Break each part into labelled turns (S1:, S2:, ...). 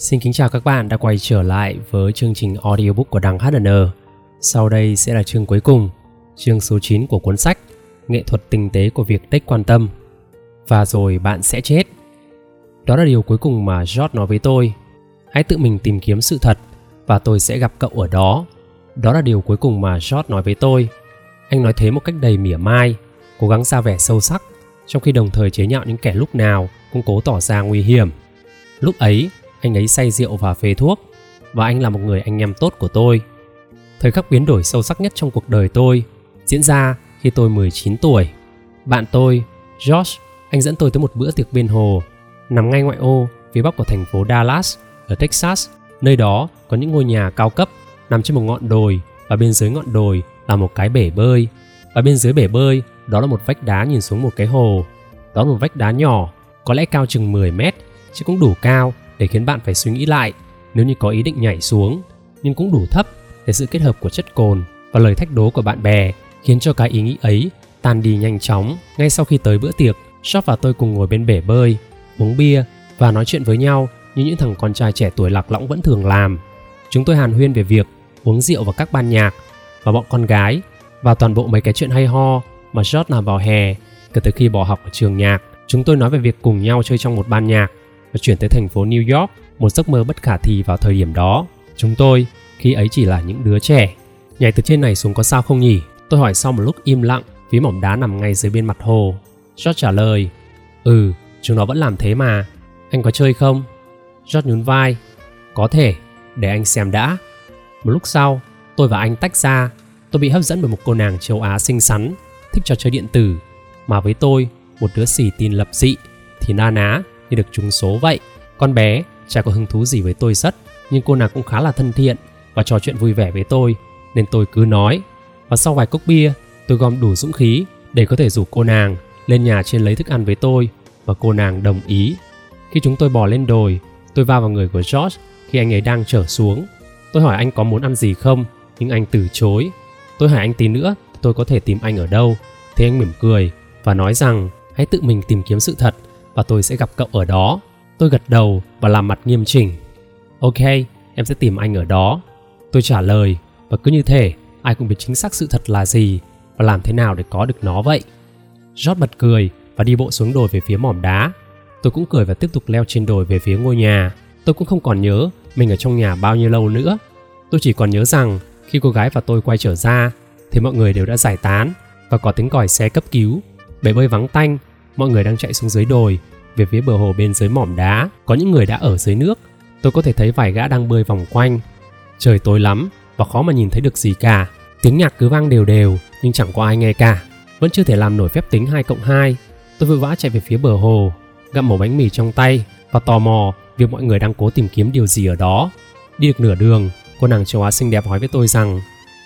S1: Xin kính chào các bạn đã quay trở lại với chương trình audiobook của Đăng HN. Sau đây sẽ là chương cuối cùng, chương số 9 của cuốn sách Nghệ thuật tinh tế của việc tích quan tâm. Và rồi bạn sẽ chết. Đó là điều cuối cùng mà George nói với tôi. Hãy tự mình tìm kiếm sự thật và tôi sẽ gặp cậu ở đó. Đó là điều cuối cùng mà George nói với tôi. Anh nói thế một cách đầy mỉa mai, cố gắng ra vẻ sâu sắc, trong khi đồng thời chế nhạo những kẻ lúc nào cũng cố tỏ ra nguy hiểm. Lúc ấy, anh ấy say rượu và phê thuốc và anh là một người anh em tốt của tôi. Thời khắc biến đổi sâu sắc nhất trong cuộc đời tôi diễn ra khi tôi 19 tuổi. Bạn tôi, Josh, anh dẫn tôi tới một bữa tiệc bên hồ, nằm ngay ngoại ô phía bắc của thành phố Dallas ở Texas. Nơi đó có những ngôi nhà cao cấp nằm trên một ngọn đồi và bên dưới ngọn đồi là một cái bể bơi. Và bên dưới bể bơi đó là một vách đá nhìn xuống một cái hồ. Đó là một vách đá nhỏ, có lẽ cao chừng 10 mét, chứ cũng đủ cao để khiến bạn phải suy nghĩ lại nếu như có ý định nhảy xuống, nhưng cũng đủ thấp để sự kết hợp của chất cồn và lời thách đố của bạn bè khiến cho cái ý nghĩ ấy tan đi nhanh chóng ngay sau khi tới bữa tiệc. Shop và tôi cùng ngồi bên bể bơi, uống bia và nói chuyện với nhau như những thằng con trai trẻ tuổi lạc lõng vẫn thường làm. Chúng tôi hàn huyên về việc uống rượu và các ban nhạc và bọn con gái và toàn bộ mấy cái chuyện hay ho mà George làm vào hè kể từ khi bỏ học ở trường nhạc. Chúng tôi nói về việc cùng nhau chơi trong một ban nhạc và chuyển tới thành phố New York, một giấc mơ bất khả thi vào thời điểm đó. Chúng tôi khi ấy chỉ là những đứa trẻ. Nhảy từ trên này xuống có sao không nhỉ? Tôi hỏi sau một lúc im lặng, phía mỏm đá nằm ngay dưới bên mặt hồ. George trả lời, Ừ, chúng nó vẫn làm thế mà. Anh có chơi không? George nhún vai. Có thể, để anh xem đã. Một lúc sau, tôi và anh tách ra. Tôi bị hấp dẫn bởi một cô nàng châu Á xinh xắn, thích trò chơi điện tử. Mà với tôi, một đứa xì tin lập dị, thì na ná như được trúng số vậy. Con bé chả có hứng thú gì với tôi rất, nhưng cô nàng cũng khá là thân thiện và trò chuyện vui vẻ với tôi, nên tôi cứ nói. Và sau vài cốc bia, tôi gom đủ dũng khí để có thể rủ cô nàng lên nhà trên lấy thức ăn với tôi và cô nàng đồng ý. Khi chúng tôi bò lên đồi, tôi va vào người của George khi anh ấy đang trở xuống. Tôi hỏi anh có muốn ăn gì không, nhưng anh từ chối. Tôi hỏi anh tí nữa tôi có thể tìm anh ở đâu. Thế anh mỉm cười và nói rằng hãy tự mình tìm kiếm sự thật và tôi sẽ gặp cậu ở đó. Tôi gật đầu và làm mặt nghiêm chỉnh. Ok, em sẽ tìm anh ở đó. Tôi trả lời và cứ như thể ai cũng biết chính xác sự thật là gì và làm thế nào để có được nó vậy. George bật cười và đi bộ xuống đồi về phía mỏm đá. Tôi cũng cười và tiếp tục leo trên đồi về phía ngôi nhà. Tôi cũng không còn nhớ mình ở trong nhà bao nhiêu lâu nữa. Tôi chỉ còn nhớ rằng khi cô gái và tôi quay trở ra thì mọi người đều đã giải tán và có tiếng còi xe cấp cứu. Bể bơi vắng tanh mọi người đang chạy xuống dưới đồi. Về phía bờ hồ bên dưới mỏm đá, có những người đã ở dưới nước. Tôi có thể thấy vài gã đang bơi vòng quanh. Trời tối lắm và khó mà nhìn thấy được gì cả. Tiếng nhạc cứ vang đều đều, nhưng chẳng có ai nghe cả. Vẫn chưa thể làm nổi phép tính 2 cộng 2 tôi vội vã chạy về phía bờ hồ, gặm một bánh mì trong tay và tò mò việc mọi người đang cố tìm kiếm điều gì ở đó. Đi được nửa đường, cô nàng châu á xinh đẹp hỏi với tôi rằng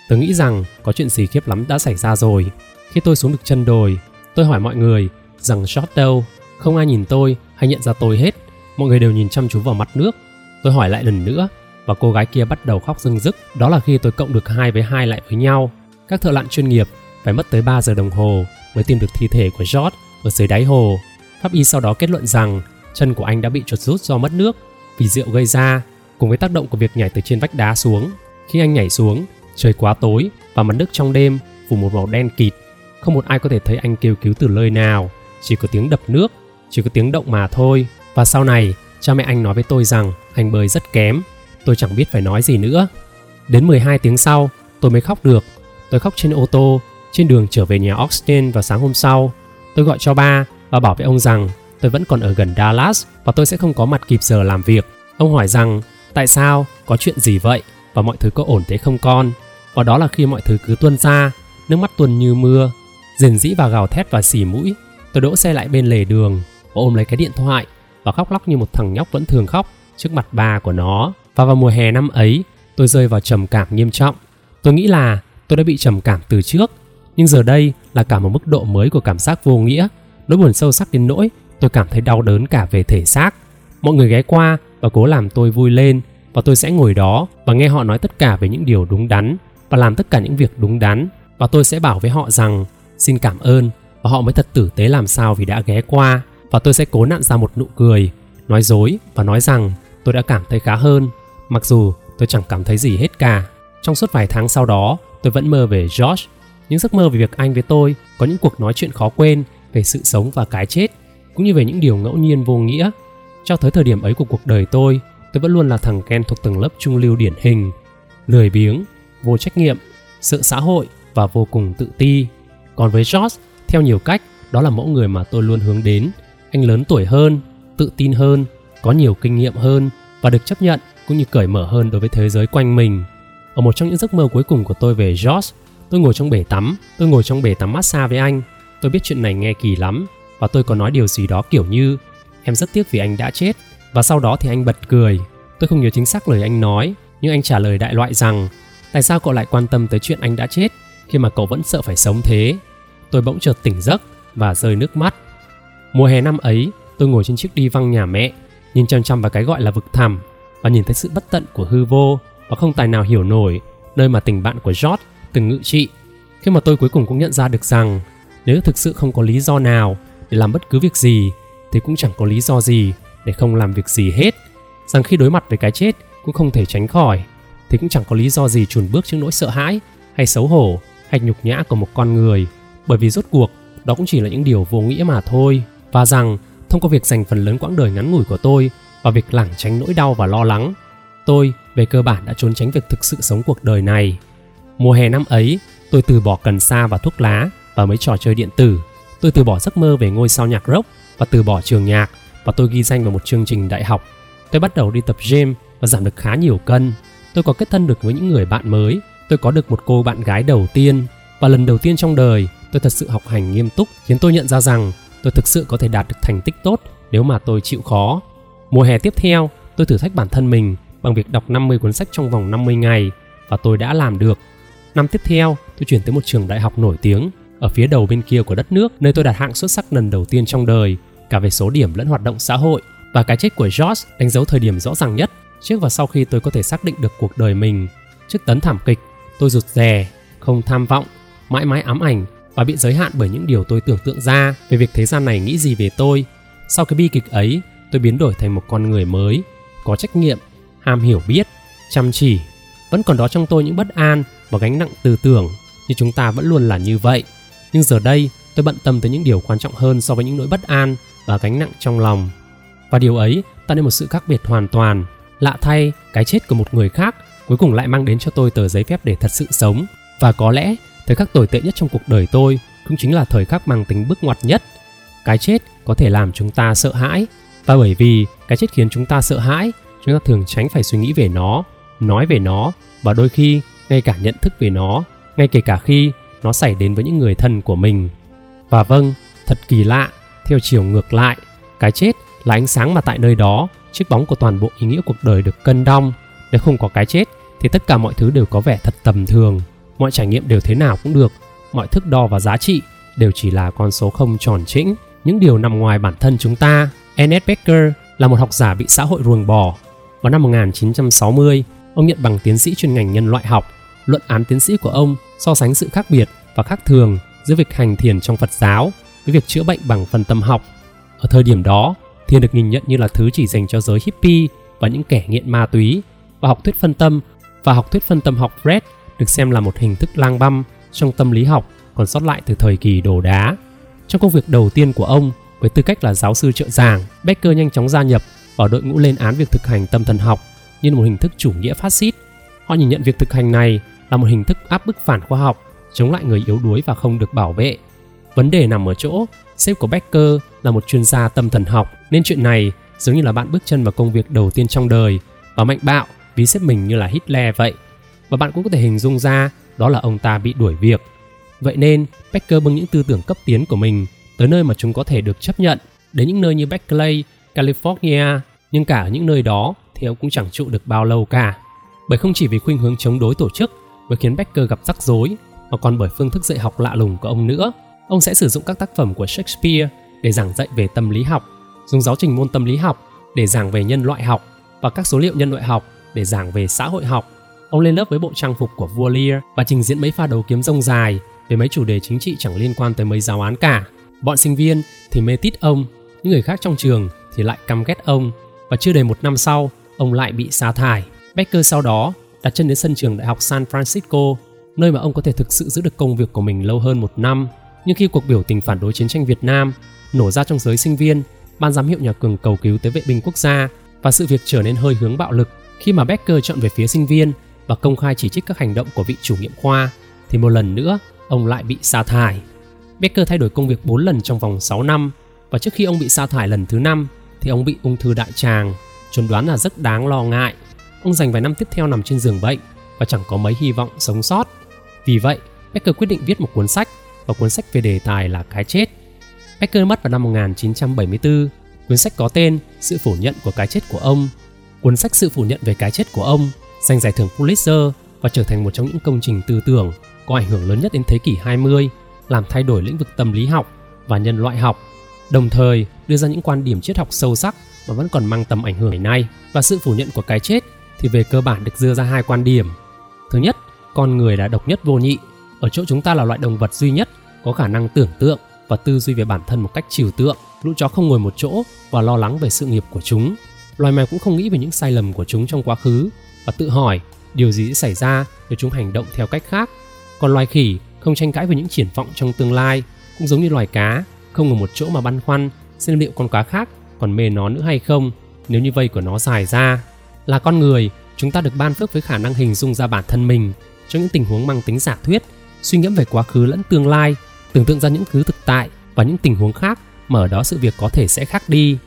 S1: tôi nghĩ rằng có chuyện gì khiếp lắm đã xảy ra rồi. Khi tôi xuống được chân đồi, tôi hỏi mọi người rằng shot đâu không ai nhìn tôi hay nhận ra tôi hết mọi người đều nhìn chăm chú vào mặt nước tôi hỏi lại lần nữa và cô gái kia bắt đầu khóc rưng rức đó là khi tôi cộng được hai với hai lại với nhau các thợ lặn chuyên nghiệp phải mất tới 3 giờ đồng hồ mới tìm được thi thể của George ở dưới đáy hồ. Pháp y sau đó kết luận rằng chân của anh đã bị chuột rút do mất nước vì rượu gây ra, cùng với tác động của việc nhảy từ trên vách đá xuống. Khi anh nhảy xuống, trời quá tối và mặt nước trong đêm phủ một màu đen kịt. Không một ai có thể thấy anh kêu cứu từ nơi nào chỉ có tiếng đập nước, chỉ có tiếng động mà thôi. Và sau này, cha mẹ anh nói với tôi rằng anh bơi rất kém. Tôi chẳng biết phải nói gì nữa. Đến 12 tiếng sau, tôi mới khóc được. Tôi khóc trên ô tô, trên đường trở về nhà Austin vào sáng hôm sau. Tôi gọi cho ba và bảo với ông rằng tôi vẫn còn ở gần Dallas và tôi sẽ không có mặt kịp giờ làm việc. Ông hỏi rằng tại sao, có chuyện gì vậy và mọi thứ có ổn thế không con? Và đó là khi mọi thứ cứ tuôn ra, nước mắt tuôn như mưa, rền rĩ và gào thét và xì mũi Tôi đỗ xe lại bên lề đường và ôm lấy cái điện thoại và khóc lóc như một thằng nhóc vẫn thường khóc trước mặt ba của nó. Và vào mùa hè năm ấy, tôi rơi vào trầm cảm nghiêm trọng. Tôi nghĩ là tôi đã bị trầm cảm từ trước, nhưng giờ đây là cả một mức độ mới của cảm giác vô nghĩa, nỗi buồn sâu sắc đến nỗi tôi cảm thấy đau đớn cả về thể xác. Mọi người ghé qua và cố làm tôi vui lên và tôi sẽ ngồi đó và nghe họ nói tất cả về những điều đúng đắn và làm tất cả những việc đúng đắn và tôi sẽ bảo với họ rằng xin cảm ơn và họ mới thật tử tế làm sao vì đã ghé qua và tôi sẽ cố nặn ra một nụ cười nói dối và nói rằng tôi đã cảm thấy khá hơn, mặc dù tôi chẳng cảm thấy gì hết cả. Trong suốt vài tháng sau đó, tôi vẫn mơ về George, những giấc mơ về việc anh với tôi có những cuộc nói chuyện khó quên về sự sống và cái chết, cũng như về những điều ngẫu nhiên vô nghĩa. Cho tới thời điểm ấy của cuộc đời tôi, tôi vẫn luôn là thằng Ken thuộc tầng lớp trung lưu điển hình, lười biếng, vô trách nhiệm, sợ xã hội và vô cùng tự ti. Còn với George, theo nhiều cách, đó là mẫu người mà tôi luôn hướng đến. Anh lớn tuổi hơn, tự tin hơn, có nhiều kinh nghiệm hơn và được chấp nhận cũng như cởi mở hơn đối với thế giới quanh mình. Ở một trong những giấc mơ cuối cùng của tôi về George, tôi ngồi trong bể tắm, tôi ngồi trong bể tắm massage với anh. Tôi biết chuyện này nghe kỳ lắm và tôi có nói điều gì đó kiểu như em rất tiếc vì anh đã chết và sau đó thì anh bật cười. Tôi không nhớ chính xác lời anh nói, nhưng anh trả lời đại loại rằng tại sao cậu lại quan tâm tới chuyện anh đã chết khi mà cậu vẫn sợ phải sống thế. Tôi bỗng chợt tỉnh giấc và rơi nước mắt. Mùa hè năm ấy, tôi ngồi trên chiếc đi văng nhà mẹ, nhìn chăm chăm vào cái gọi là vực thẳm và nhìn thấy sự bất tận của hư vô và không tài nào hiểu nổi nơi mà tình bạn của George từng ngự trị. Khi mà tôi cuối cùng cũng nhận ra được rằng nếu thực sự không có lý do nào để làm bất cứ việc gì thì cũng chẳng có lý do gì để không làm việc gì hết. Rằng khi đối mặt với cái chết cũng không thể tránh khỏi thì cũng chẳng có lý do gì chùn bước trước nỗi sợ hãi hay xấu hổ hay nhục nhã của một con người bởi vì rốt cuộc, đó cũng chỉ là những điều vô nghĩa mà thôi. Và rằng, thông qua việc dành phần lớn quãng đời ngắn ngủi của tôi vào việc lảng tránh nỗi đau và lo lắng, tôi về cơ bản đã trốn tránh việc thực sự sống cuộc đời này. Mùa hè năm ấy, tôi từ bỏ cần sa và thuốc lá và mấy trò chơi điện tử. Tôi từ bỏ giấc mơ về ngôi sao nhạc rock và từ bỏ trường nhạc và tôi ghi danh vào một chương trình đại học. Tôi bắt đầu đi tập gym và giảm được khá nhiều cân. Tôi có kết thân được với những người bạn mới. Tôi có được một cô bạn gái đầu tiên và lần đầu tiên trong đời tôi thật sự học hành nghiêm túc khiến tôi nhận ra rằng tôi thực sự có thể đạt được thành tích tốt nếu mà tôi chịu khó. Mùa hè tiếp theo, tôi thử thách bản thân mình bằng việc đọc 50 cuốn sách trong vòng 50 ngày và tôi đã làm được. Năm tiếp theo, tôi chuyển tới một trường đại học nổi tiếng ở phía đầu bên kia của đất nước nơi tôi đạt hạng xuất sắc lần đầu tiên trong đời, cả về số điểm lẫn hoạt động xã hội. Và cái chết của George đánh dấu thời điểm rõ ràng nhất trước và sau khi tôi có thể xác định được cuộc đời mình. Trước tấn thảm kịch, tôi rụt rè, không tham vọng, mãi mãi ám ảnh và bị giới hạn bởi những điều tôi tưởng tượng ra về việc thế gian này nghĩ gì về tôi. Sau cái bi kịch ấy, tôi biến đổi thành một con người mới, có trách nhiệm, ham hiểu biết, chăm chỉ. Vẫn còn đó trong tôi những bất an và gánh nặng tư tưởng, như chúng ta vẫn luôn là như vậy. Nhưng giờ đây, tôi bận tâm tới những điều quan trọng hơn so với những nỗi bất an và gánh nặng trong lòng. Và điều ấy tạo nên một sự khác biệt hoàn toàn. Lạ thay, cái chết của một người khác cuối cùng lại mang đến cho tôi tờ giấy phép để thật sự sống. Và có lẽ thời khắc tồi tệ nhất trong cuộc đời tôi cũng chính là thời khắc mang tính bước ngoặt nhất. Cái chết có thể làm chúng ta sợ hãi. Và bởi vì cái chết khiến chúng ta sợ hãi, chúng ta thường tránh phải suy nghĩ về nó, nói về nó, và đôi khi ngay cả nhận thức về nó, ngay kể cả khi nó xảy đến với những người thân của mình. Và vâng thật kỳ lạ, theo chiều ngược lại, cái chết là ánh sáng mà tại nơi đó, chiếc bóng của toàn bộ ý nghĩa cuộc đời được cân đong. Nếu không có cái chết, thì tất cả mọi thứ đều có vẻ thật tầm thường mọi trải nghiệm đều thế nào cũng được mọi thước đo và giá trị đều chỉ là con số không tròn trĩnh. những điều nằm ngoài bản thân chúng ta Ernest Becker là một học giả bị xã hội ruồng bỏ vào năm 1960 ông nhận bằng tiến sĩ chuyên ngành nhân loại học luận án tiến sĩ của ông so sánh sự khác biệt và khác thường giữa việc hành thiền trong Phật giáo với việc chữa bệnh bằng phần tâm học. Ở thời điểm đó, thiền được nhìn nhận như là thứ chỉ dành cho giới hippie và những kẻ nghiện ma túy và học thuyết phân tâm và học thuyết phân tâm học Fred được xem là một hình thức lang băm trong tâm lý học còn sót lại từ thời kỳ đồ đá. Trong công việc đầu tiên của ông, với tư cách là giáo sư trợ giảng, Becker nhanh chóng gia nhập vào đội ngũ lên án việc thực hành tâm thần học như một hình thức chủ nghĩa phát xít. Họ nhìn nhận việc thực hành này là một hình thức áp bức phản khoa học, chống lại người yếu đuối và không được bảo vệ. Vấn đề nằm ở chỗ, sếp của Becker là một chuyên gia tâm thần học, nên chuyện này giống như là bạn bước chân vào công việc đầu tiên trong đời và mạnh bạo ví sếp mình như là Hitler vậy và bạn cũng có thể hình dung ra đó là ông ta bị đuổi việc. Vậy nên, Becker bưng những tư tưởng cấp tiến của mình tới nơi mà chúng có thể được chấp nhận, đến những nơi như Berkeley, California, nhưng cả ở những nơi đó thì ông cũng chẳng trụ được bao lâu cả. Bởi không chỉ vì khuynh hướng chống đối tổ chức mới khiến Becker gặp rắc rối, mà còn bởi phương thức dạy học lạ lùng của ông nữa. Ông sẽ sử dụng các tác phẩm của Shakespeare để giảng dạy về tâm lý học, dùng giáo trình môn tâm lý học để giảng về nhân loại học và các số liệu nhân loại học để giảng về xã hội học Ông lên lớp với bộ trang phục của vua Lear và trình diễn mấy pha đấu kiếm rông dài về mấy chủ đề chính trị chẳng liên quan tới mấy giáo án cả. Bọn sinh viên thì mê tít ông, những người khác trong trường thì lại căm ghét ông. Và chưa đầy một năm sau, ông lại bị sa thải. Becker sau đó đặt chân đến sân trường Đại học San Francisco, nơi mà ông có thể thực sự giữ được công việc của mình lâu hơn một năm. Nhưng khi cuộc biểu tình phản đối chiến tranh Việt Nam nổ ra trong giới sinh viên, ban giám hiệu nhà cường cầu cứu tới vệ binh quốc gia và sự việc trở nên hơi hướng bạo lực khi mà Becker chọn về phía sinh viên và công khai chỉ trích các hành động của vị chủ nhiệm khoa thì một lần nữa ông lại bị sa thải. Becker thay đổi công việc 4 lần trong vòng 6 năm và trước khi ông bị sa thải lần thứ năm thì ông bị ung thư đại tràng, chuẩn đoán là rất đáng lo ngại. Ông dành vài năm tiếp theo nằm trên giường bệnh và chẳng có mấy hy vọng sống sót. Vì vậy, Becker quyết định viết một cuốn sách và cuốn sách về đề tài là cái chết. Becker mất vào năm 1974. Cuốn sách có tên Sự phủ nhận của cái chết của ông. Cuốn sách Sự phủ nhận về cái chết của ông giành giải thưởng Pulitzer và trở thành một trong những công trình tư tưởng có ảnh hưởng lớn nhất đến thế kỷ 20, làm thay đổi lĩnh vực tâm lý học và nhân loại học, đồng thời đưa ra những quan điểm triết học sâu sắc mà vẫn còn mang tầm ảnh hưởng ngày nay. Và sự phủ nhận của cái chết thì về cơ bản được đưa ra hai quan điểm. Thứ nhất, con người là độc nhất vô nhị, ở chỗ chúng ta là loại động vật duy nhất có khả năng tưởng tượng và tư duy về bản thân một cách trừu tượng. Lũ chó không ngồi một chỗ và lo lắng về sự nghiệp của chúng. Loài mèo cũng không nghĩ về những sai lầm của chúng trong quá khứ và tự hỏi điều gì sẽ xảy ra nếu chúng hành động theo cách khác. Còn loài khỉ không tranh cãi về những triển vọng trong tương lai, cũng giống như loài cá, không ở một chỗ mà băn khoăn xem liệu con cá khác còn mê nó nữa hay không nếu như vây của nó dài ra. Là con người, chúng ta được ban phước với khả năng hình dung ra bản thân mình trong những tình huống mang tính giả thuyết, suy ngẫm về quá khứ lẫn tương lai, tưởng tượng ra những thứ thực tại và những tình huống khác mà ở đó sự việc có thể sẽ khác đi.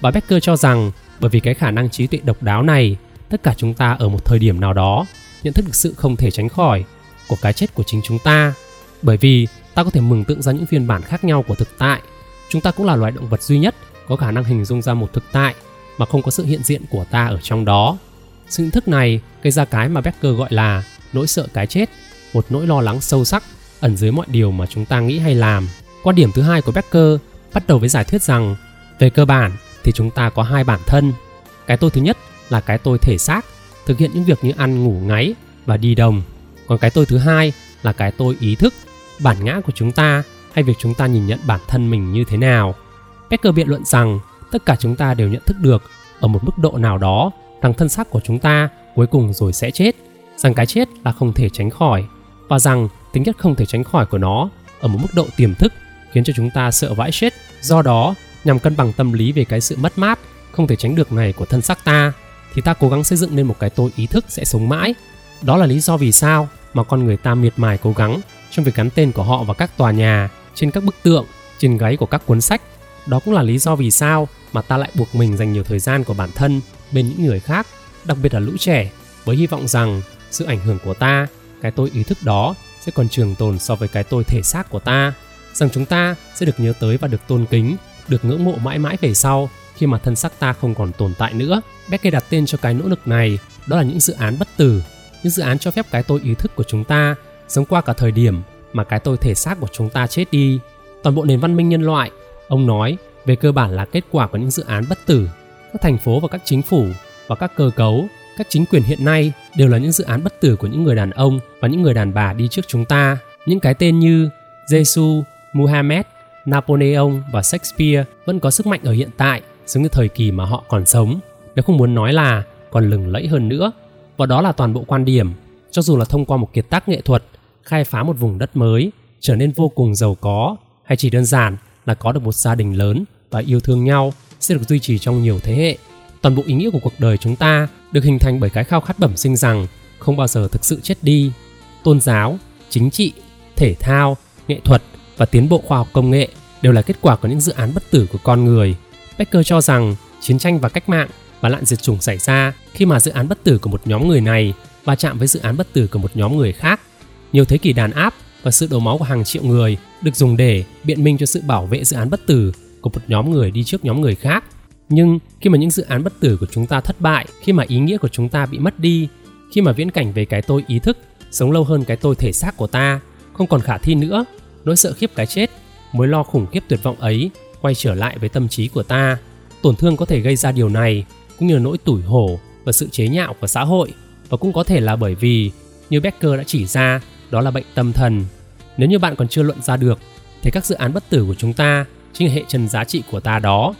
S1: Bà Becker cho rằng bởi vì cái khả năng trí tuệ độc đáo này tất cả chúng ta ở một thời điểm nào đó, nhận thức được sự không thể tránh khỏi của cái chết của chính chúng ta. Bởi vì ta có thể mừng tượng ra những phiên bản khác nhau của thực tại. Chúng ta cũng là loài động vật duy nhất có khả năng hình dung ra một thực tại mà không có sự hiện diện của ta ở trong đó. Sự nhận thức này gây ra cái mà Becker gọi là nỗi sợ cái chết, một nỗi lo lắng sâu sắc ẩn dưới mọi điều mà chúng ta nghĩ hay làm. Quan điểm thứ hai của Becker bắt đầu với giải thuyết rằng về cơ bản thì chúng ta có hai bản thân. Cái tôi thứ nhất là cái tôi thể xác, thực hiện những việc như ăn, ngủ, ngáy và đi đồng. Còn cái tôi thứ hai là cái tôi ý thức, bản ngã của chúng ta hay việc chúng ta nhìn nhận bản thân mình như thế nào. Becker biện luận rằng tất cả chúng ta đều nhận thức được ở một mức độ nào đó rằng thân xác của chúng ta cuối cùng rồi sẽ chết, rằng cái chết là không thể tránh khỏi và rằng tính chất không thể tránh khỏi của nó ở một mức độ tiềm thức khiến cho chúng ta sợ vãi chết. Do đó, nhằm cân bằng tâm lý về cái sự mất mát không thể tránh được này của thân xác ta thì ta cố gắng xây dựng nên một cái tôi ý thức sẽ sống mãi. Đó là lý do vì sao mà con người ta miệt mài cố gắng trong việc gắn tên của họ vào các tòa nhà, trên các bức tượng, trên gáy của các cuốn sách. Đó cũng là lý do vì sao mà ta lại buộc mình dành nhiều thời gian của bản thân bên những người khác, đặc biệt là lũ trẻ, với hy vọng rằng sự ảnh hưởng của ta, cái tôi ý thức đó sẽ còn trường tồn so với cái tôi thể xác của ta, rằng chúng ta sẽ được nhớ tới và được tôn kính, được ngưỡng mộ mãi mãi về sau khi mà thân xác ta không còn tồn tại nữa. Beckett đặt tên cho cái nỗ lực này đó là những dự án bất tử, những dự án cho phép cái tôi ý thức của chúng ta sống qua cả thời điểm mà cái tôi thể xác của chúng ta chết đi. Toàn bộ nền văn minh nhân loại, ông nói, về cơ bản là kết quả của những dự án bất tử. Các thành phố và các chính phủ và các cơ cấu, các chính quyền hiện nay đều là những dự án bất tử của những người đàn ông và những người đàn bà đi trước chúng ta. Những cái tên như Jesus, Muhammad, Napoleon và Shakespeare vẫn có sức mạnh ở hiện tại xuống cái thời kỳ mà họ còn sống, nếu không muốn nói là còn lừng lẫy hơn nữa, và đó là toàn bộ quan điểm. Cho dù là thông qua một kiệt tác nghệ thuật, khai phá một vùng đất mới, trở nên vô cùng giàu có, hay chỉ đơn giản là có được một gia đình lớn và yêu thương nhau, sẽ được duy trì trong nhiều thế hệ. Toàn bộ ý nghĩa của cuộc đời chúng ta được hình thành bởi cái khao khát bẩm sinh rằng không bao giờ thực sự chết đi. Tôn giáo, chính trị, thể thao, nghệ thuật và tiến bộ khoa học công nghệ đều là kết quả của những dự án bất tử của con người. Becker cho rằng chiến tranh và cách mạng và nạn diệt chủng xảy ra khi mà dự án bất tử của một nhóm người này va chạm với dự án bất tử của một nhóm người khác. Nhiều thế kỷ đàn áp và sự đổ máu của hàng triệu người được dùng để biện minh cho sự bảo vệ dự án bất tử của một nhóm người đi trước nhóm người khác. Nhưng khi mà những dự án bất tử của chúng ta thất bại, khi mà ý nghĩa của chúng ta bị mất đi, khi mà viễn cảnh về cái tôi ý thức sống lâu hơn cái tôi thể xác của ta không còn khả thi nữa, nỗi sợ khiếp cái chết, mối lo khủng khiếp tuyệt vọng ấy quay trở lại với tâm trí của ta. Tổn thương có thể gây ra điều này, cũng như nỗi tủi hổ và sự chế nhạo của xã hội và cũng có thể là bởi vì, như Becker đã chỉ ra, đó là bệnh tâm thần. Nếu như bạn còn chưa luận ra được, thì các dự án bất tử của chúng ta chính là hệ trần giá trị của ta đó.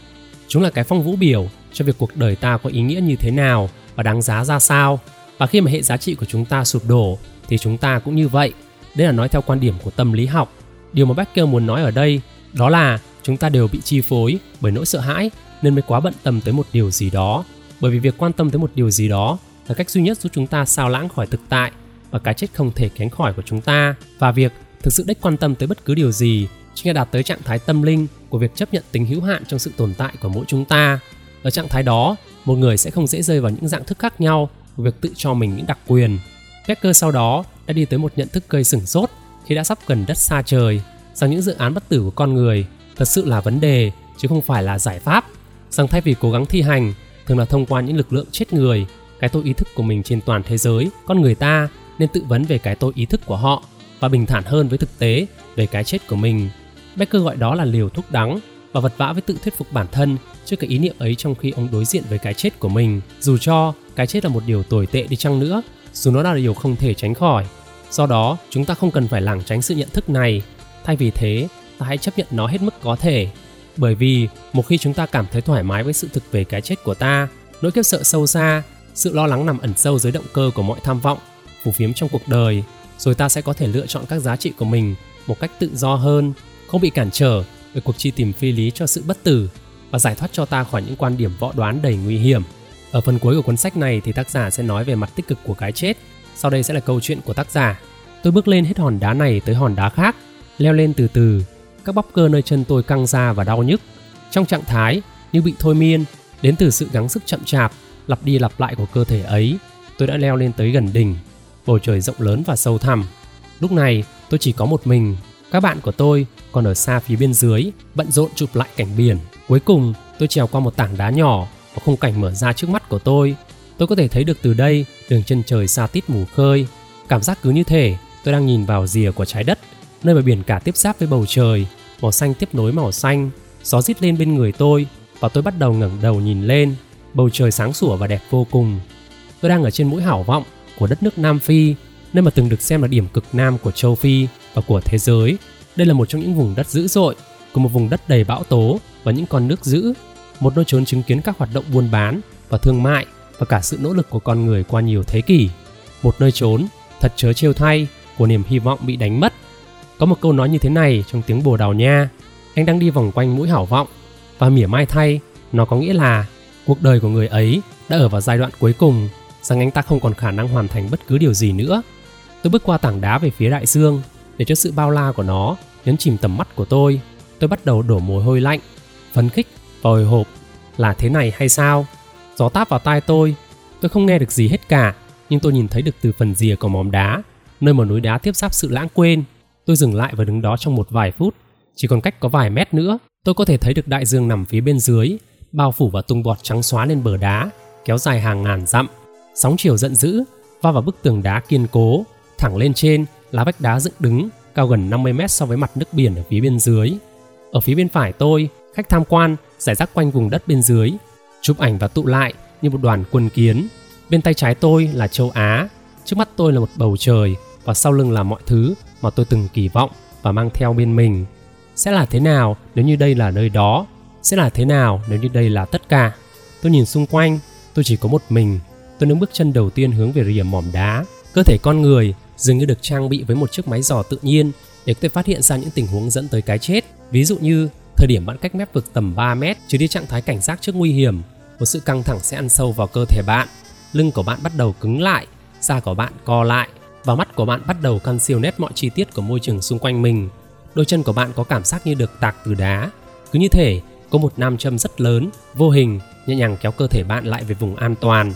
S1: Chúng là cái phong vũ biểu cho việc cuộc đời ta có ý nghĩa như thế nào và đáng giá ra sao. Và khi mà hệ giá trị của chúng ta sụp đổ, thì chúng ta cũng như vậy. Đây là nói theo quan điểm của tâm lý học. Điều mà Becker muốn nói ở đây, đó là chúng ta đều bị chi phối bởi nỗi sợ hãi nên mới quá bận tâm tới một điều gì đó. Bởi vì việc quan tâm tới một điều gì đó là cách duy nhất giúp chúng ta sao lãng khỏi thực tại và cái chết không thể tránh khỏi của chúng ta. Và việc thực sự đích quan tâm tới bất cứ điều gì chính là đạt tới trạng thái tâm linh của việc chấp nhận tính hữu hạn trong sự tồn tại của mỗi chúng ta. Ở trạng thái đó, một người sẽ không dễ rơi vào những dạng thức khác nhau của việc tự cho mình những đặc quyền. Becker sau đó đã đi tới một nhận thức gây sửng sốt khi đã sắp gần đất xa trời rằng những dự án bất tử của con người thật sự là vấn đề, chứ không phải là giải pháp. Rằng thay vì cố gắng thi hành, thường là thông qua những lực lượng chết người, cái tôi ý thức của mình trên toàn thế giới, con người ta, nên tự vấn về cái tôi ý thức của họ, và bình thản hơn với thực tế về cái chết của mình. Becker gọi đó là liều thuốc đắng, và vật vã với tự thuyết phục bản thân trước cái ý niệm ấy trong khi ông đối diện với cái chết của mình. Dù cho cái chết là một điều tồi tệ đi chăng nữa, dù nó là điều không thể tránh khỏi. Do đó, chúng ta không cần phải lảng tránh sự nhận thức này. Thay vì thế ta hãy chấp nhận nó hết mức có thể. Bởi vì một khi chúng ta cảm thấy thoải mái với sự thực về cái chết của ta, nỗi kiếp sợ sâu xa, sự lo lắng nằm ẩn sâu dưới động cơ của mọi tham vọng phủ phiếm trong cuộc đời, rồi ta sẽ có thể lựa chọn các giá trị của mình một cách tự do hơn, không bị cản trở bởi cuộc chi tìm phi lý cho sự bất tử và giải thoát cho ta khỏi những quan điểm võ đoán đầy nguy hiểm. Ở phần cuối của cuốn sách này thì tác giả sẽ nói về mặt tích cực của cái chết. Sau đây sẽ là câu chuyện của tác giả. Tôi bước lên hết hòn đá này tới hòn đá khác, leo lên từ từ các bắp cơ nơi chân tôi căng ra và đau nhức. Trong trạng thái như bị thôi miên, đến từ sự gắng sức chậm chạp, lặp đi lặp lại của cơ thể ấy, tôi đã leo lên tới gần đỉnh, bầu trời rộng lớn và sâu thẳm. Lúc này, tôi chỉ có một mình, các bạn của tôi còn ở xa phía bên dưới, bận rộn chụp lại cảnh biển. Cuối cùng, tôi trèo qua một tảng đá nhỏ và khung cảnh mở ra trước mắt của tôi. Tôi có thể thấy được từ đây, đường chân trời xa tít mù khơi. Cảm giác cứ như thể tôi đang nhìn vào rìa của trái đất, nơi mà biển cả tiếp giáp với bầu trời màu xanh tiếp nối màu xanh, gió rít lên bên người tôi và tôi bắt đầu ngẩng đầu nhìn lên. Bầu trời sáng sủa và đẹp vô cùng. Tôi đang ở trên mũi hảo vọng của đất nước nam phi, nơi mà từng được xem là điểm cực nam của châu phi và của thế giới. Đây là một trong những vùng đất dữ dội, của một vùng đất đầy bão tố và những con nước dữ, một nơi trốn chứng kiến các hoạt động buôn bán và thương mại và cả sự nỗ lực của con người qua nhiều thế kỷ. Một nơi trốn thật chớ trêu thay của niềm hy vọng bị đánh mất có một câu nói như thế này trong tiếng Bồ Đào Nha, anh đang đi vòng quanh mũi hảo vọng và mỉa mai thay, nó có nghĩa là cuộc đời của người ấy đã ở vào giai đoạn cuối cùng, rằng anh ta không còn khả năng hoàn thành bất cứ điều gì nữa. Tôi bước qua tảng đá về phía đại dương, để cho sự bao la của nó nhấn chìm tầm mắt của tôi. Tôi bắt đầu đổ mồ hôi lạnh, phấn khích và hồi hộp. Là thế này hay sao? Gió táp vào tai tôi, tôi không nghe được gì hết cả, nhưng tôi nhìn thấy được từ phần rìa của mỏm đá, nơi mà núi đá tiếp giáp sự lãng quên Tôi dừng lại và đứng đó trong một vài phút. Chỉ còn cách có vài mét nữa, tôi có thể thấy được đại dương nằm phía bên dưới, bao phủ và tung bọt trắng xóa lên bờ đá, kéo dài hàng ngàn dặm. Sóng chiều giận dữ, va vào bức tường đá kiên cố, thẳng lên trên là vách đá dựng đứng, cao gần 50 mét so với mặt nước biển ở phía bên dưới. Ở phía bên phải tôi, khách tham quan giải rác quanh vùng đất bên dưới, chụp ảnh và tụ lại như một đoàn quân kiến. Bên tay trái tôi là châu Á, trước mắt tôi là một bầu trời và sau lưng là mọi thứ mà tôi từng kỳ vọng và mang theo bên mình. Sẽ là thế nào nếu như đây là nơi đó? Sẽ là thế nào nếu như đây là tất cả? Tôi nhìn xung quanh, tôi chỉ có một mình. Tôi nâng bước chân đầu tiên hướng về rìa mỏm đá. Cơ thể con người dường như được trang bị với một chiếc máy dò tự nhiên để tôi phát hiện ra những tình huống dẫn tới cái chết. Ví dụ như thời điểm bạn cách mép vực tầm 3 mét chưa đi trạng thái cảnh giác trước nguy hiểm, một sự căng thẳng sẽ ăn sâu vào cơ thể bạn. Lưng của bạn bắt đầu cứng lại, da của bạn co lại và mắt của bạn bắt đầu căn siêu nét mọi chi tiết của môi trường xung quanh mình. Đôi chân của bạn có cảm giác như được tạc từ đá. Cứ như thể có một nam châm rất lớn, vô hình, nhẹ nhàng kéo cơ thể bạn lại về vùng an toàn.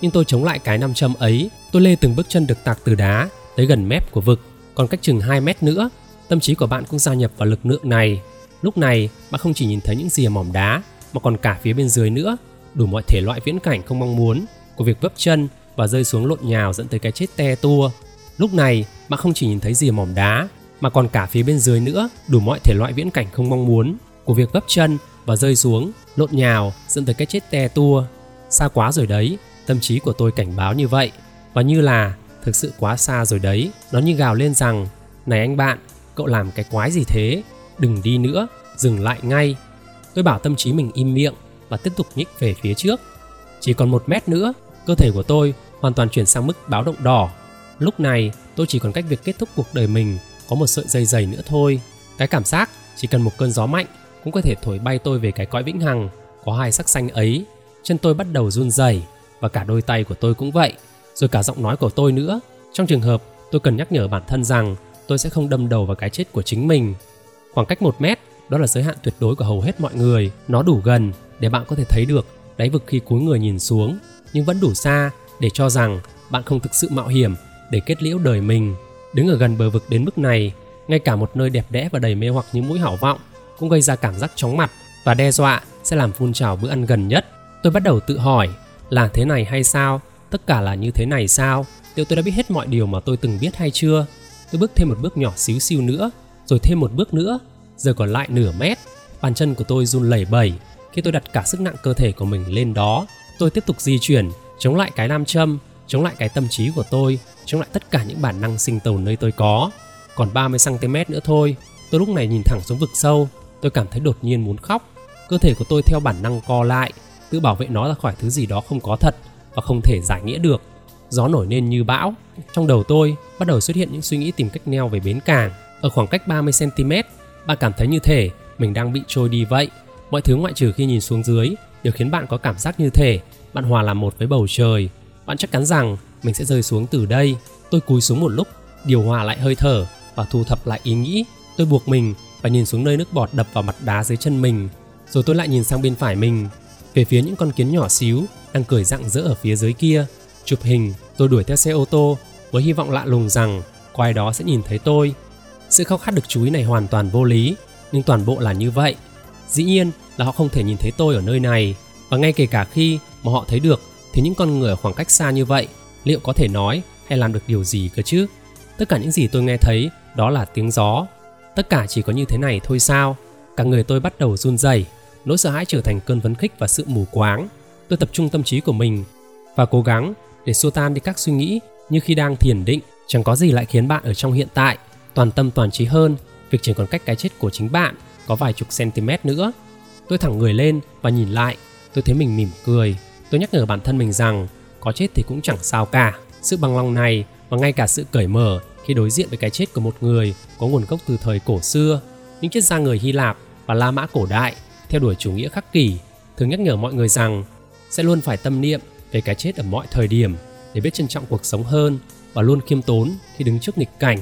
S1: Nhưng tôi chống lại cái nam châm ấy, tôi lê từng bước chân được tạc từ đá tới gần mép của vực, còn cách chừng 2 mét nữa, tâm trí của bạn cũng gia nhập vào lực lượng này. Lúc này, bạn không chỉ nhìn thấy những rìa mỏm đá, mà còn cả phía bên dưới nữa, đủ mọi thể loại viễn cảnh không mong muốn của việc vấp chân và rơi xuống lộn nhào dẫn tới cái chết te tua Lúc này, bạn không chỉ nhìn thấy rìa mỏm đá, mà còn cả phía bên dưới nữa, đủ mọi thể loại viễn cảnh không mong muốn của việc gấp chân và rơi xuống, lộn nhào dẫn tới cái chết te tua. Xa quá rồi đấy, tâm trí của tôi cảnh báo như vậy. Và như là thực sự quá xa rồi đấy, nó như gào lên rằng Này anh bạn, cậu làm cái quái gì thế? Đừng đi nữa, dừng lại ngay. Tôi bảo tâm trí mình im miệng và tiếp tục nhích về phía trước. Chỉ còn một mét nữa, cơ thể của tôi hoàn toàn chuyển sang mức báo động đỏ. Lúc này, tôi chỉ còn cách việc kết thúc cuộc đời mình có một sợi dây dày nữa thôi. Cái cảm giác chỉ cần một cơn gió mạnh cũng có thể thổi bay tôi về cái cõi vĩnh hằng có hai sắc xanh ấy. Chân tôi bắt đầu run rẩy và cả đôi tay của tôi cũng vậy, rồi cả giọng nói của tôi nữa. Trong trường hợp tôi cần nhắc nhở bản thân rằng tôi sẽ không đâm đầu vào cái chết của chính mình. Khoảng cách một mét, đó là giới hạn tuyệt đối của hầu hết mọi người. Nó đủ gần để bạn có thể thấy được đáy vực khi cúi người nhìn xuống, nhưng vẫn đủ xa để cho rằng bạn không thực sự mạo hiểm để kết liễu đời mình. Đứng ở gần bờ vực đến mức này, ngay cả một nơi đẹp đẽ và đầy mê hoặc như mũi hảo vọng cũng gây ra cảm giác chóng mặt và đe dọa sẽ làm phun trào bữa ăn gần nhất. Tôi bắt đầu tự hỏi, là thế này hay sao? Tất cả là như thế này sao? Liệu tôi đã biết hết mọi điều mà tôi từng biết hay chưa? Tôi bước thêm một bước nhỏ xíu xiu nữa, rồi thêm một bước nữa, giờ còn lại nửa mét. Bàn chân của tôi run lẩy bẩy khi tôi đặt cả sức nặng cơ thể của mình lên đó. Tôi tiếp tục di chuyển, chống lại cái nam châm, chống lại cái tâm trí của tôi, chống lại tất cả những bản năng sinh tồn nơi tôi có. Còn 30 cm nữa thôi, tôi lúc này nhìn thẳng xuống vực sâu, tôi cảm thấy đột nhiên muốn khóc. Cơ thể của tôi theo bản năng co lại, tự bảo vệ nó ra khỏi thứ gì đó không có thật và không thể giải nghĩa được. Gió nổi lên như bão. Trong đầu tôi bắt đầu xuất hiện những suy nghĩ tìm cách neo về bến cảng. Ở khoảng cách 30 cm, bạn cảm thấy như thể mình đang bị trôi đi vậy. Mọi thứ ngoại trừ khi nhìn xuống dưới đều khiến bạn có cảm giác như thể bạn hòa làm một với bầu trời. Bạn chắc chắn rằng mình sẽ rơi xuống từ đây. Tôi cúi xuống một lúc, điều hòa lại hơi thở và thu thập lại ý nghĩ. Tôi buộc mình và nhìn xuống nơi nước bọt đập vào mặt đá dưới chân mình. Rồi tôi lại nhìn sang bên phải mình, về phía những con kiến nhỏ xíu đang cười rạng rỡ ở phía dưới kia. Chụp hình, tôi đuổi theo xe ô tô với hy vọng lạ lùng rằng có ai đó sẽ nhìn thấy tôi. Sự khao khát được chú ý này hoàn toàn vô lý, nhưng toàn bộ là như vậy. Dĩ nhiên là họ không thể nhìn thấy tôi ở nơi này, và ngay kể cả khi mà họ thấy được thì những con người ở khoảng cách xa như vậy liệu có thể nói hay làm được điều gì cơ chứ? Tất cả những gì tôi nghe thấy đó là tiếng gió. Tất cả chỉ có như thế này thôi sao? Cả người tôi bắt đầu run rẩy, nỗi sợ hãi trở thành cơn vấn khích và sự mù quáng. Tôi tập trung tâm trí của mình và cố gắng để xua tan đi các suy nghĩ như khi đang thiền định. Chẳng có gì lại khiến bạn ở trong hiện tại toàn tâm toàn trí hơn việc chỉ còn cách cái chết của chính bạn có vài chục cm nữa. Tôi thẳng người lên và nhìn lại, tôi thấy mình mỉm cười. Tôi nhắc nhở bản thân mình rằng có chết thì cũng chẳng sao cả. Sự bằng lòng này và ngay cả sự cởi mở khi đối diện với cái chết của một người có nguồn gốc từ thời cổ xưa. Những triết gia người Hy Lạp và La Mã cổ đại theo đuổi chủ nghĩa khắc kỷ thường nhắc nhở mọi người rằng sẽ luôn phải tâm niệm về cái chết ở mọi thời điểm để biết trân trọng cuộc sống hơn và luôn khiêm tốn khi đứng trước nghịch cảnh.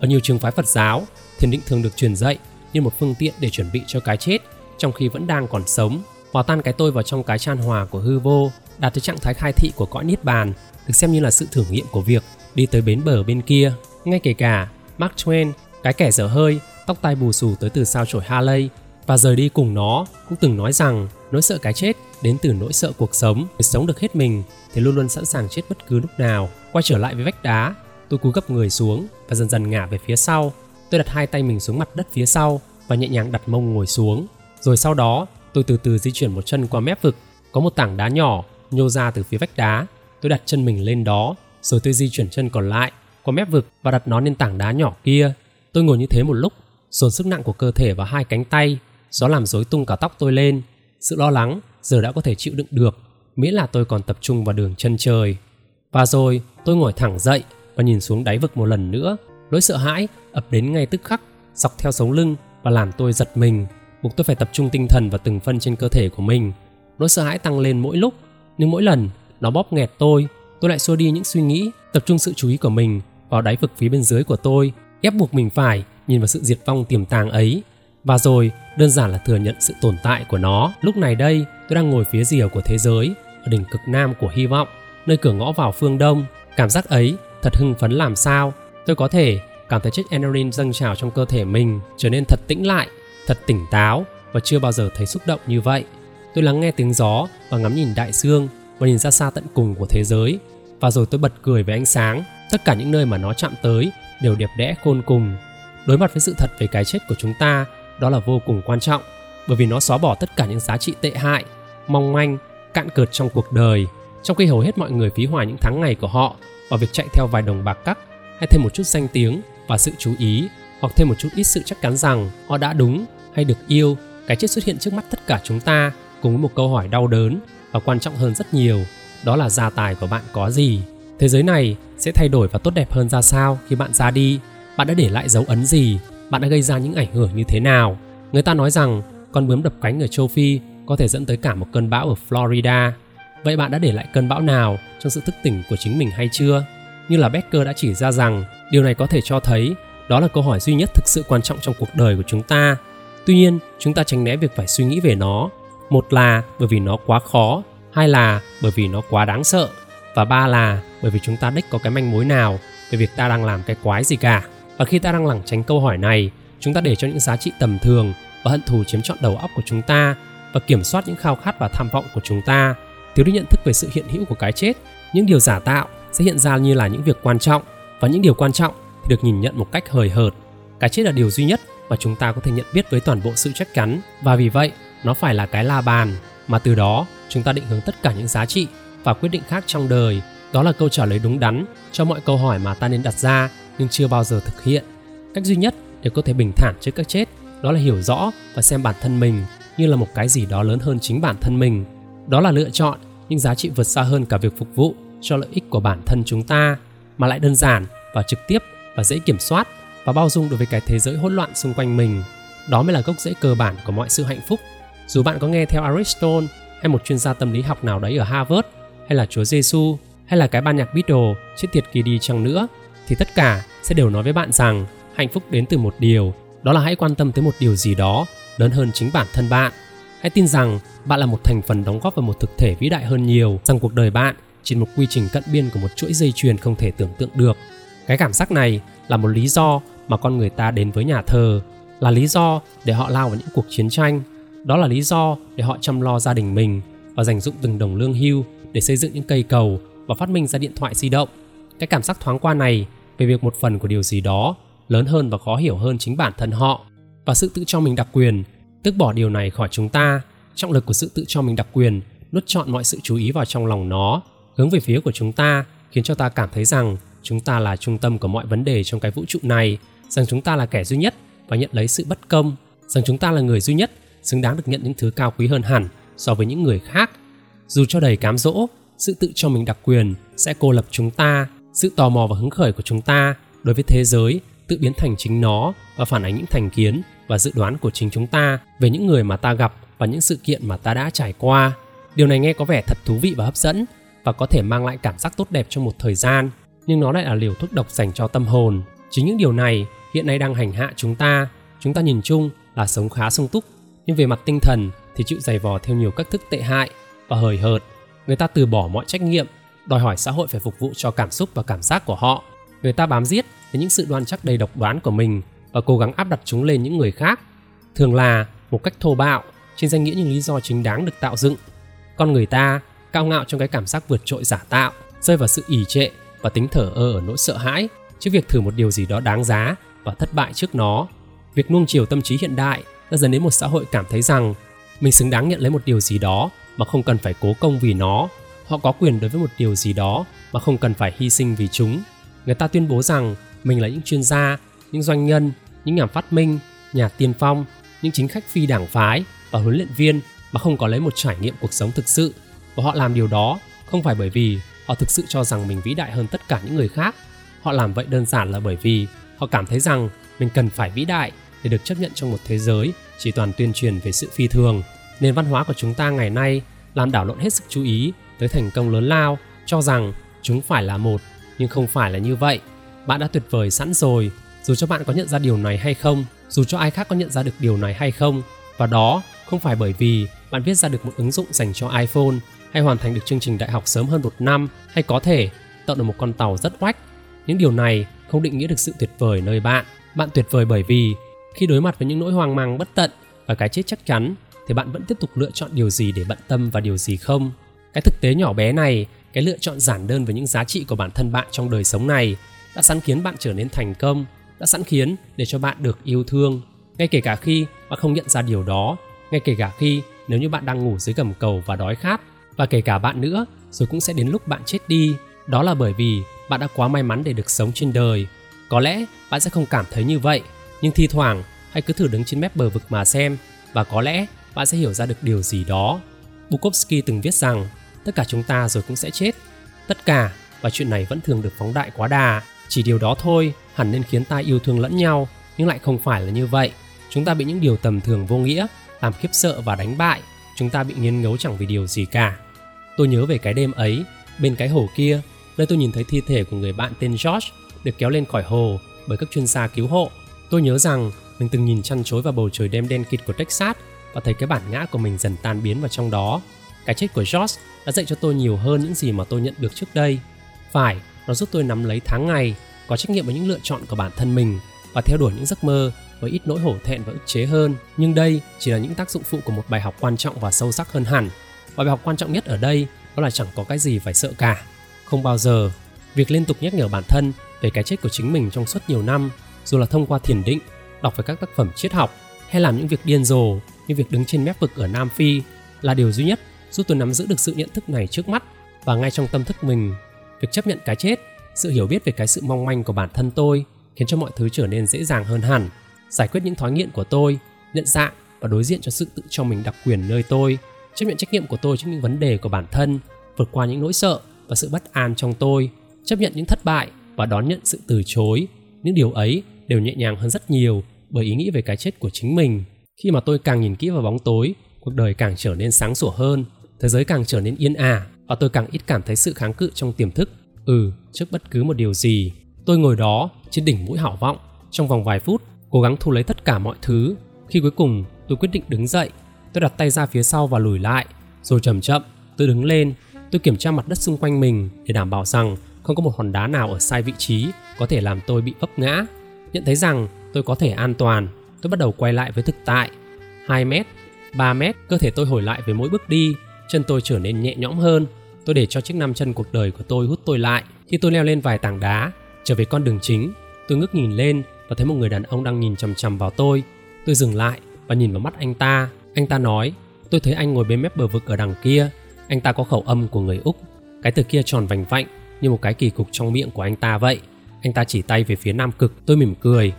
S1: Ở nhiều trường phái Phật giáo, thiền định thường được truyền dạy như một phương tiện để chuẩn bị cho cái chết trong khi vẫn đang còn sống. Hòa tan cái tôi vào trong cái chan hòa của hư vô, đạt tới trạng thái khai thị của cõi niết bàn, được xem như là sự thử nghiệm của việc đi tới bến bờ bên kia. Ngay kể cả Mark Twain, cái kẻ dở hơi, tóc tai bù xù tới từ sao chổi Harley và rời đi cùng nó cũng từng nói rằng nỗi sợ cái chết đến từ nỗi sợ cuộc sống. Để sống được hết mình thì luôn luôn sẵn sàng chết bất cứ lúc nào. Quay trở lại với vách đá tôi cúi gấp người xuống và dần dần ngả về phía sau. Tôi đặt hai tay mình xuống mặt đất phía sau và nhẹ nhàng đặt mông ngồi xuống. Rồi sau đó tôi từ từ di chuyển một chân qua mép vực. Có một tảng đá nhỏ, nhô ra từ phía vách đá. Tôi đặt chân mình lên đó, rồi tôi di chuyển chân còn lại qua mép vực và đặt nó lên tảng đá nhỏ kia. Tôi ngồi như thế một lúc, dồn sức nặng của cơ thể vào hai cánh tay. Gió làm rối tung cả tóc tôi lên. Sự lo lắng giờ đã có thể chịu đựng được, miễn là tôi còn tập trung vào đường chân trời. Và rồi, tôi ngồi thẳng dậy và nhìn xuống đáy vực một lần nữa. Nỗi sợ hãi ập đến ngay tức khắc, dọc theo sống lưng và làm tôi giật mình buộc tôi phải tập trung tinh thần vào từng phân trên cơ thể của mình. Nỗi sợ hãi tăng lên mỗi lúc, nhưng mỗi lần, nó bóp nghẹt tôi tôi lại xua đi những suy nghĩ, tập trung sự chú ý của mình vào đáy vực phía bên dưới của tôi, ép buộc mình phải nhìn vào sự diệt vong tiềm tàng ấy. Và rồi, đơn giản là thừa nhận sự tồn tại của nó. Lúc này đây, tôi đang ngồi phía rìa của thế giới, ở đỉnh cực nam của hy vọng, nơi cửa ngõ vào phương đông. Cảm giác ấy thật hưng phấn làm sao? Tôi có thể cảm thấy chất adrenaline dâng trào trong cơ thể mình trở nên thật tĩnh lại thật tỉnh táo và chưa bao giờ thấy xúc động như vậy. Tôi lắng nghe tiếng gió và ngắm nhìn đại dương và nhìn ra xa tận cùng của thế giới. Và rồi tôi bật cười với ánh sáng. Tất cả những nơi mà nó chạm tới đều đẹp đẽ khôn cùng. Đối mặt với sự thật về cái chết của chúng ta, đó là vô cùng quan trọng, bởi vì nó xóa bỏ tất cả những giá trị tệ hại, mong manh, cạn cợt trong cuộc đời. Trong khi hầu hết mọi người phí hoài những tháng ngày của họ vào việc chạy theo vài đồng bạc cắt hay thêm một chút danh tiếng và sự chú ý hoặc thêm một chút ít sự chắc chắn rằng họ đã đúng hay được yêu. Cái chết xuất hiện trước mắt tất cả chúng ta cùng với một câu hỏi đau đớn và quan trọng hơn rất nhiều, đó là gia tài của bạn có gì? Thế giới này sẽ thay đổi và tốt đẹp hơn ra sao khi bạn ra đi? Bạn đã để lại dấu ấn gì? Bạn đã gây ra những ảnh hưởng như thế nào? Người ta nói rằng con bướm đập cánh ở châu phi có thể dẫn tới cả một cơn bão ở florida. Vậy bạn đã để lại cơn bão nào trong sự thức tỉnh của chính mình hay chưa? Như là becker đã chỉ ra rằng điều này có thể cho thấy đó là câu hỏi duy nhất thực sự quan trọng trong cuộc đời của chúng ta. Tuy nhiên, chúng ta tránh né việc phải suy nghĩ về nó. Một là bởi vì nó quá khó, hai là bởi vì nó quá đáng sợ, và ba là bởi vì chúng ta đích có cái manh mối nào về việc ta đang làm cái quái gì cả. Và khi ta đang lảng tránh câu hỏi này, chúng ta để cho những giá trị tầm thường và hận thù chiếm trọn đầu óc của chúng ta và kiểm soát những khao khát và tham vọng của chúng ta. Thiếu đi nhận thức về sự hiện hữu của cái chết, những điều giả tạo sẽ hiện ra như là những việc quan trọng. Và những điều quan trọng được nhìn nhận một cách hời hợt. Cái chết là điều duy nhất mà chúng ta có thể nhận biết với toàn bộ sự chắc chắn. Và vì vậy, nó phải là cái la bàn. Mà từ đó, chúng ta định hướng tất cả những giá trị và quyết định khác trong đời. Đó là câu trả lời đúng đắn cho mọi câu hỏi mà ta nên đặt ra, nhưng chưa bao giờ thực hiện. Cách duy nhất để có thể bình thản trước các chết, đó là hiểu rõ và xem bản thân mình như là một cái gì đó lớn hơn chính bản thân mình. Đó là lựa chọn những giá trị vượt xa hơn cả việc phục vụ cho lợi ích của bản thân chúng ta, mà lại đơn giản và trực tiếp và dễ kiểm soát và bao dung đối với cái thế giới hỗn loạn xung quanh mình. Đó mới là gốc rễ cơ bản của mọi sự hạnh phúc. Dù bạn có nghe theo Aristotle hay một chuyên gia tâm lý học nào đấy ở Harvard, hay là Chúa Giêsu hay là cái ban nhạc Beatles chết tiệt kỳ đi chăng nữa, thì tất cả sẽ đều nói với bạn rằng hạnh phúc đến từ một điều, đó là hãy quan tâm tới một điều gì đó lớn hơn chính bản thân bạn. Hãy tin rằng bạn là một thành phần đóng góp vào một thực thể vĩ đại hơn nhiều, rằng cuộc đời bạn chỉ một quy trình cận biên của một chuỗi dây chuyền không thể tưởng tượng được cái cảm giác này là một lý do mà con người ta đến với nhà thờ, là lý do để họ lao vào những cuộc chiến tranh. Đó là lý do để họ chăm lo gia đình mình và dành dụng từng đồng lương hưu để xây dựng những cây cầu và phát minh ra điện thoại di động. Cái cảm giác thoáng qua này về việc một phần của điều gì đó lớn hơn và khó hiểu hơn chính bản thân họ và sự tự cho mình đặc quyền tước bỏ điều này khỏi chúng ta. Trọng lực của sự tự cho mình đặc quyền nuốt trọn mọi sự chú ý vào trong lòng nó, hướng về phía của chúng ta, khiến cho ta cảm thấy rằng chúng ta là trung tâm của mọi vấn đề trong cái vũ trụ này. Rằng chúng ta là kẻ duy nhất và nhận lấy sự bất công. Rằng chúng ta là người duy nhất xứng đáng được nhận những thứ cao quý hơn hẳn so với những người khác. Dù cho đầy cám dỗ, sự tự cho mình đặc quyền sẽ cô lập chúng ta, sự tò mò và hứng khởi của chúng ta đối với thế giới tự biến thành chính nó và phản ánh những thành kiến và dự đoán của chính chúng ta về những người mà ta gặp và những sự kiện mà ta đã trải qua. Điều này nghe có vẻ thật thú vị và hấp dẫn và có thể mang lại cảm giác tốt đẹp trong một thời gian nhưng nó lại là liều thuốc độc dành cho tâm hồn. Chính những điều này hiện nay đang hành hạ chúng ta. Chúng ta nhìn chung là sống khá sung túc, nhưng về mặt tinh thần thì chịu dày vò theo nhiều cách thức tệ hại và hời hợt. Người ta từ bỏ mọi trách nhiệm, đòi hỏi xã hội phải phục vụ cho cảm xúc và cảm giác của họ. Người ta bám giết đến những sự đoan chắc đầy độc đoán của mình và cố gắng áp đặt chúng lên những người khác. Thường là một cách thô bạo, trên danh nghĩa những lý do chính đáng được tạo dựng. Con người ta cao ngạo trong cái cảm giác vượt trội giả tạo, rơi vào sự ỉ trệ và tính thở ơ ở nỗi sợ hãi trước việc thử một điều gì đó đáng giá và thất bại trước nó. Việc nuông chiều tâm trí hiện đại đã dẫn đến một xã hội cảm thấy rằng mình xứng đáng nhận lấy một điều gì đó mà không cần phải cố công vì nó. Họ có quyền đối với một điều gì đó mà không cần phải hy sinh vì chúng. Người ta tuyên bố rằng mình là những chuyên gia, những doanh nhân, những nhà phát minh, nhà tiên phong, những chính khách phi đảng phái và huấn luyện viên mà không có lấy một trải nghiệm cuộc sống thực sự. Và họ làm điều đó không phải bởi vì họ thực sự cho rằng mình vĩ đại hơn tất cả những người khác. Họ làm vậy đơn giản là bởi vì họ cảm thấy rằng mình cần phải vĩ đại để được chấp nhận trong một thế giới chỉ toàn tuyên truyền về sự phi thường. Nền văn hóa của chúng ta ngày nay làm đảo lộn hết sức chú ý tới thành công lớn lao, cho rằng chúng phải là một, nhưng không phải là như vậy. Bạn đã tuyệt vời sẵn rồi. Dù cho bạn có nhận ra điều này hay không, dù cho ai khác có nhận ra được điều này hay không, và đó không phải bởi vì bạn viết ra được một ứng dụng dành cho iphone hay hoàn thành được chương trình đại học sớm hơn một năm, hay có thể tạo được một con tàu rất oách. Những điều này không định nghĩa được sự tuyệt vời nơi bạn. Bạn tuyệt vời bởi vì khi đối mặt với những nỗi hoang mang, bất tận và cái chết chắc chắn, thì bạn vẫn tiếp tục lựa chọn điều gì để bận tâm và điều gì không. Cái thực tế nhỏ bé này, cái lựa chọn giản đơn với những giá trị của bản thân bạn trong đời sống này đã sẵn khiến bạn trở nên thành công, đã sẵn khiến để cho bạn được yêu thương. Ngay kể cả khi bạn không nhận ra điều đó, ngay kể cả khi nếu như bạn đang ngủ dưới gầm cầu và đói khát và kể cả bạn nữa rồi cũng sẽ đến lúc bạn chết đi đó là bởi vì bạn đã quá may mắn để được sống trên đời có lẽ bạn sẽ không cảm thấy như vậy nhưng thi thoảng hãy cứ thử đứng trên mép bờ vực mà xem và có lẽ bạn sẽ hiểu ra được điều gì đó Bukowski từng viết rằng tất cả chúng ta rồi cũng sẽ chết. Tất cả và chuyện này vẫn thường được phóng đại quá đà. Chỉ điều đó thôi hẳn nên khiến ta yêu thương lẫn nhau, nhưng lại không phải là như vậy. Chúng ta bị những điều tầm thường vô nghĩa, làm khiếp sợ và đánh bại. Chúng ta bị nghiến ngấu chẳng vì điều gì cả. Tôi nhớ về cái đêm ấy, bên cái hồ kia, nơi tôi nhìn thấy thi thể của người bạn tên George được kéo lên khỏi hồ bởi các chuyên gia cứu hộ. Tôi nhớ rằng mình từng nhìn chăn chối vào bầu trời đêm đen kịt của Texas và thấy cái bản ngã của mình dần tan biến vào trong đó. Cái chết của George đã dạy cho tôi nhiều hơn những gì mà tôi nhận được trước đây. Phải, nó giúp tôi nắm lấy tháng ngày, có trách nhiệm với những lựa chọn của bản thân mình và theo đuổi những giấc mơ với ít nỗi hổ thẹn và ức chế hơn. Nhưng đây chỉ là những tác dụng phụ của một bài học quan trọng và sâu sắc hơn hẳn. Và bài học quan trọng nhất ở đây đó là chẳng có cái gì phải sợ cả. Không bao giờ. Việc liên tục nhắc nhở bản thân về cái chết của chính mình trong suốt nhiều năm, dù là thông qua thiền định, đọc về các tác phẩm triết học hay làm những việc điên rồ như việc đứng trên mép vực ở Nam Phi là điều duy nhất giúp tôi nắm giữ được sự nhận thức này trước mắt và ngay trong tâm thức mình. Việc chấp nhận cái chết, sự hiểu biết về cái sự mong manh của bản thân tôi khiến cho mọi thứ trở nên dễ dàng hơn hẳn. Giải quyết những thói nghiện của tôi, nhận dạng và đối diện cho sự tự cho mình đặc quyền nơi tôi, chấp nhận trách nhiệm của tôi trước những vấn đề của bản thân, vượt qua những nỗi sợ và sự bất an trong tôi, chấp nhận những thất bại và đón nhận sự từ chối. Những điều ấy đều nhẹ nhàng hơn rất nhiều bởi ý nghĩ về cái chết của chính mình. Khi mà tôi càng nhìn kỹ vào bóng tối, cuộc đời càng trở nên sáng sủa hơn, thế giới càng trở nên yên ả và tôi càng ít cảm thấy sự kháng cự trong tiềm thức. Ừ, trước bất cứ một điều gì, tôi ngồi đó trên đỉnh mũi hảo vọng trong vòng vài phút, cố gắng thu lấy tất cả mọi thứ. Khi cuối cùng tôi quyết định đứng dậy, tôi đặt tay ra phía sau và lùi lại, rồi chậm chậm tôi đứng lên, tôi kiểm tra mặt đất xung quanh mình để đảm bảo rằng không có một hòn đá nào ở sai vị trí có thể làm tôi bị vấp ngã. Nhận thấy rằng tôi có thể an toàn, tôi bắt đầu quay lại với thực tại. 2 mét, 3 mét, cơ thể tôi hồi lại với mỗi bước đi, chân tôi trở nên nhẹ nhõm hơn. Tôi để cho chiếc năm chân cuộc đời của tôi hút tôi lại. Khi tôi leo lên vài tảng đá, trở về con đường chính, tôi ngước nhìn lên và thấy một người đàn ông đang nhìn chằm chằm vào tôi. Tôi dừng lại và nhìn vào mắt anh ta. Anh ta nói, tôi thấy anh ngồi bên mép bờ vực ở đằng kia. Anh ta có khẩu âm của người Úc. Cái từ kia tròn vành vạnh như một cái kỳ cục trong miệng của anh ta vậy. Anh ta chỉ tay về phía nam cực, tôi mỉm cười.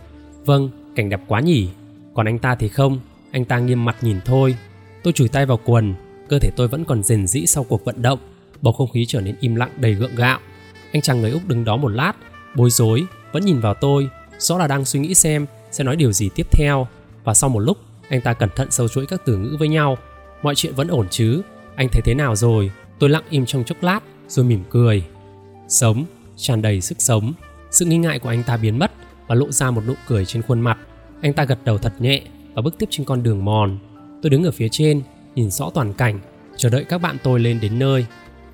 S1: Vâng, cảnh đẹp quá nhỉ. Còn anh ta thì không, anh ta nghiêm mặt nhìn thôi. Tôi chùi tay vào quần, cơ thể tôi vẫn còn rền rĩ sau cuộc vận động. Bầu không khí trở nên im lặng đầy gượng gạo. Anh chàng người Úc đứng đó một lát, bối rối, vẫn nhìn vào tôi, rõ là đang suy nghĩ xem sẽ nói điều gì tiếp theo. Và sau một lúc, anh ta cẩn thận sâu chuỗi các từ ngữ với nhau. Mọi chuyện vẫn ổn chứ? Anh thấy thế nào rồi? Tôi lặng im trong chốc lát, rồi mỉm cười. Sống, tràn đầy sức sống. Sự nghi ngại của anh ta biến mất và lộ ra một nụ cười trên khuôn mặt. Anh ta gật đầu thật nhẹ và bước tiếp trên con đường mòn. Tôi đứng ở phía trên, nhìn rõ toàn cảnh, chờ đợi các bạn tôi lên đến nơi.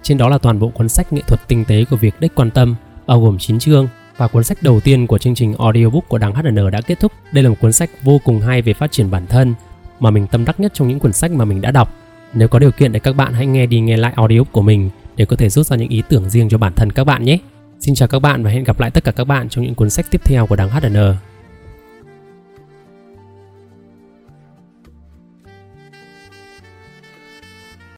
S1: Trên đó là toàn bộ cuốn sách nghệ thuật tinh tế của việc đích quan tâm, bao gồm 9 chương và cuốn sách đầu tiên của chương trình audiobook của đằng HN đã kết thúc. Đây là một cuốn sách vô cùng hay về phát triển bản thân, mà mình tâm đắc nhất trong những cuốn sách mà mình đã đọc. Nếu có điều kiện để các bạn hãy nghe đi nghe lại audiobook của mình để có thể rút ra những ý tưởng riêng cho bản thân các bạn nhé. Xin chào các bạn và hẹn gặp lại tất cả các bạn trong những cuốn sách tiếp theo của đằng HN.